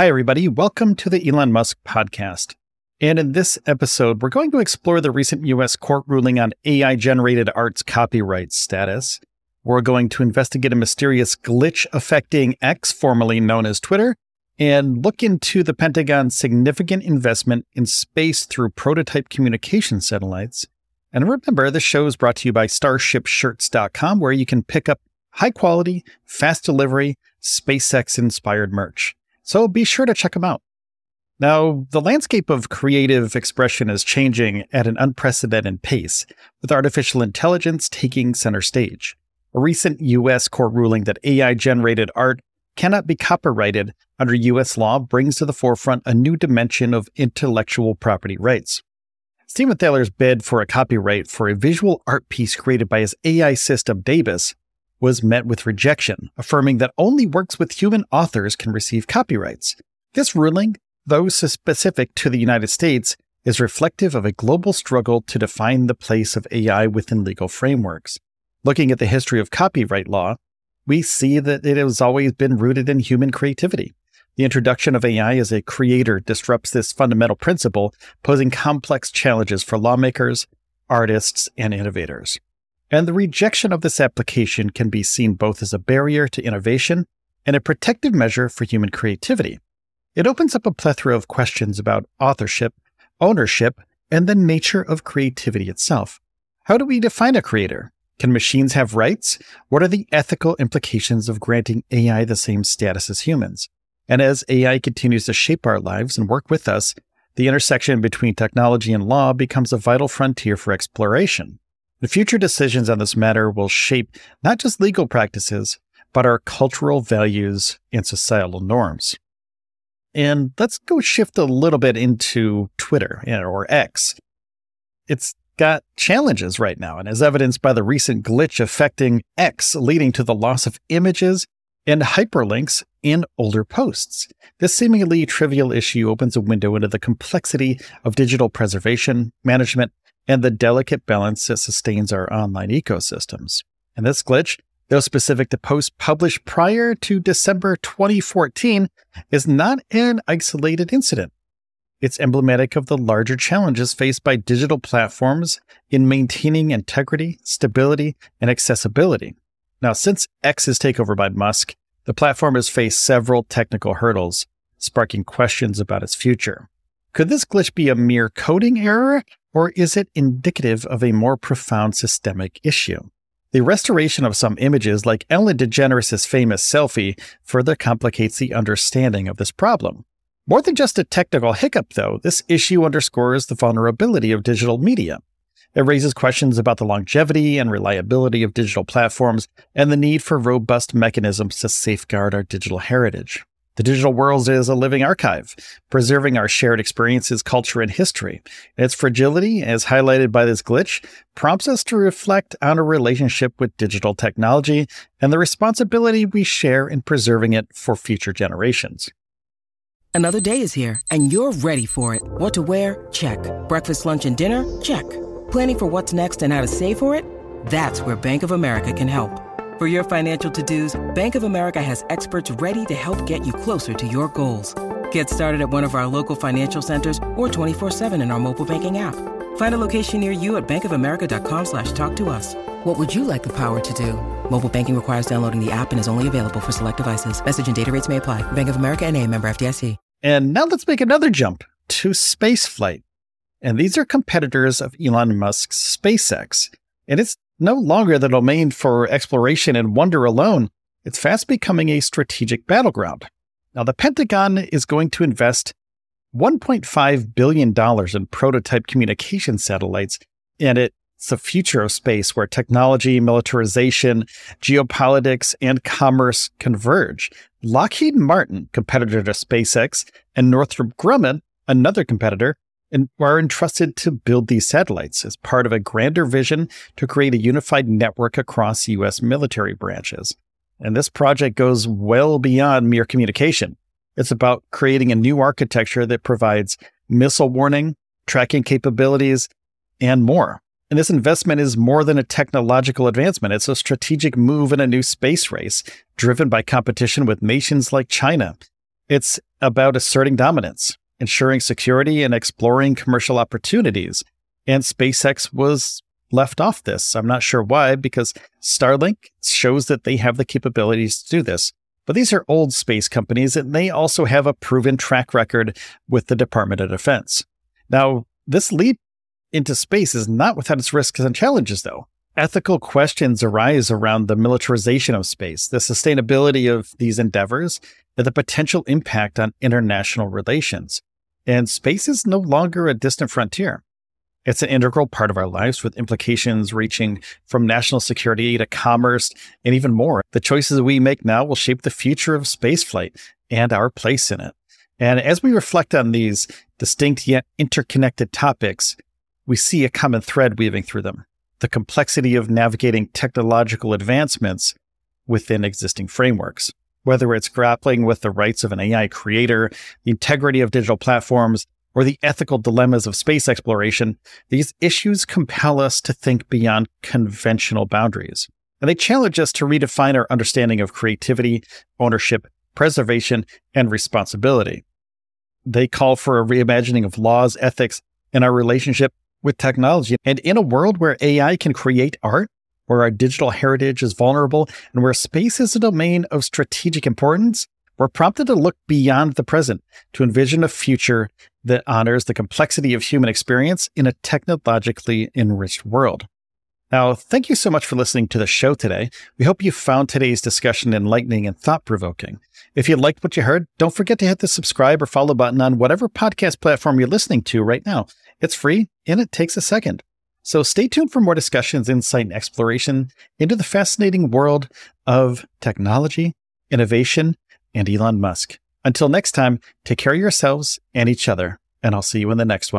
Hi, everybody. Welcome to the Elon Musk podcast. And in this episode, we're going to explore the recent U.S. court ruling on AI generated art's copyright status. We're going to investigate a mysterious glitch affecting X, formerly known as Twitter, and look into the Pentagon's significant investment in space through prototype communication satellites. And remember, the show is brought to you by StarshipShirts.com, where you can pick up high quality, fast delivery, SpaceX inspired merch. So be sure to check them out. Now, the landscape of creative expression is changing at an unprecedented pace, with artificial intelligence taking center stage. A recent U.S. court ruling that AI generated art cannot be copyrighted under U.S. law brings to the forefront a new dimension of intellectual property rights. Stephen Thaler's bid for a copyright for a visual art piece created by his AI system DABUS was met with rejection, affirming that only works with human authors can receive copyrights. This ruling, though specific to the United States, is reflective of a global struggle to define the place of AI within legal frameworks. Looking at the history of copyright law, we see that it has always been rooted in human creativity. The introduction of AI as a creator disrupts this fundamental principle, posing complex challenges for lawmakers, artists, and innovators. And the rejection of this application can be seen both as a barrier to innovation and a protective measure for human creativity. It opens up a plethora of questions about authorship, ownership, and the nature of creativity itself. How do we define a creator? Can machines have rights? What are the ethical implications of granting AI the same status as humans? And as AI continues to shape our lives and work with us, the intersection between technology and law becomes a vital frontier for exploration. The future decisions on this matter will shape not just legal practices, but our cultural values and societal norms. And let's go shift a little bit into Twitter or X. It's got challenges right now, and as evidenced by the recent glitch affecting X, leading to the loss of images and hyperlinks in older posts. This seemingly trivial issue opens a window into the complexity of digital preservation, management, and the delicate balance that sustains our online ecosystems. And this glitch, though specific to posts published prior to December 2014, is not an isolated incident. It's emblematic of the larger challenges faced by digital platforms in maintaining integrity, stability, and accessibility. Now, since X's takeover by Musk, the platform has faced several technical hurdles, sparking questions about its future. Could this glitch be a mere coding error, or is it indicative of a more profound systemic issue? The restoration of some images, like Ellen DeGeneres' famous selfie, further complicates the understanding of this problem. More than just a technical hiccup, though, this issue underscores the vulnerability of digital media. It raises questions about the longevity and reliability of digital platforms and the need for robust mechanisms to safeguard our digital heritage. The digital world is a living archive, preserving our shared experiences, culture, and history. Its fragility, as highlighted by this glitch, prompts us to reflect on our relationship with digital technology and the responsibility we share in preserving it for future generations. Another day is here, and you're ready for it. What to wear? Check. Breakfast, lunch, and dinner? Check. Planning for what's next and how to save for it? That's where Bank of America can help. For your financial to-dos, Bank of America has experts ready to help get you closer to your goals. Get started at one of our local financial centers or 24-7 in our mobile banking app. Find a location near you at bankofamerica.com slash talk to us. What would you like the power to do? Mobile banking requires downloading the app and is only available for select devices. Message and data rates may apply. Bank of America and a member FDIC. And now let's make another jump to spaceflight. And these are competitors of Elon Musk's SpaceX. And it's no longer the domain for exploration and wonder alone. It's fast becoming a strategic battleground. Now, the Pentagon is going to invest $1.5 billion in prototype communication satellites, and It's the future of space where technology, militarization, geopolitics, and commerce converge. Lockheed Martin, competitor to SpaceX, and Northrop Grumman, another competitor, are entrusted to build these satellites as part of a grander vision to create a unified network across U.S. military branches. And this project goes well beyond mere communication. It's about creating a new architecture that provides missile warning, tracking capabilities, and more. And this investment is more than a technological advancement. It's a strategic move in a new space race driven by competition with nations like China. It's about asserting dominance, ensuring security, and exploring commercial opportunities. And SpaceX was left off this. I'm not sure why, because Starlink shows that they have the capabilities to do this. But these are old space companies, and they also have a proven track record with the Department of Defense. Now, this leap into space is not without its risks and challenges, though. Ethical questions arise around the militarization of space, the sustainability of these endeavors, and the potential impact on international relations. And space is no longer a distant frontier. It's an integral part of our lives with implications reaching from national security to commerce and even more. The choices we make now will shape the future of spaceflight and our place in it. And as we reflect on these distinct yet interconnected topics, we see a common thread weaving through them the complexity of navigating technological advancements within existing frameworks. Whether it's grappling with the rights of an AI creator, the integrity of digital platforms, or the ethical dilemmas of space exploration, these issues compel us to think beyond conventional boundaries. And they challenge us to redefine our understanding of creativity, ownership, preservation, and responsibility. They call for a reimagining of laws, ethics, and our relationship with technology. And in a world where AI can create art, where our digital heritage is vulnerable, and where space is a domain of strategic importance, we're prompted to look beyond the present to envision a future that honors the complexity of human experience in a technologically enriched world. Now, thank you so much for listening to the show today. We hope you found today's discussion enlightening and thought provoking. If you liked what you heard, don't forget to hit the subscribe or follow button on whatever podcast platform you're listening to right now. It's free and it takes a second. So stay tuned for more discussions, insight, and exploration into the fascinating world of technology, innovation, and Elon Musk. Until next time, take care of yourselves and each other, and I'll see you in the next one.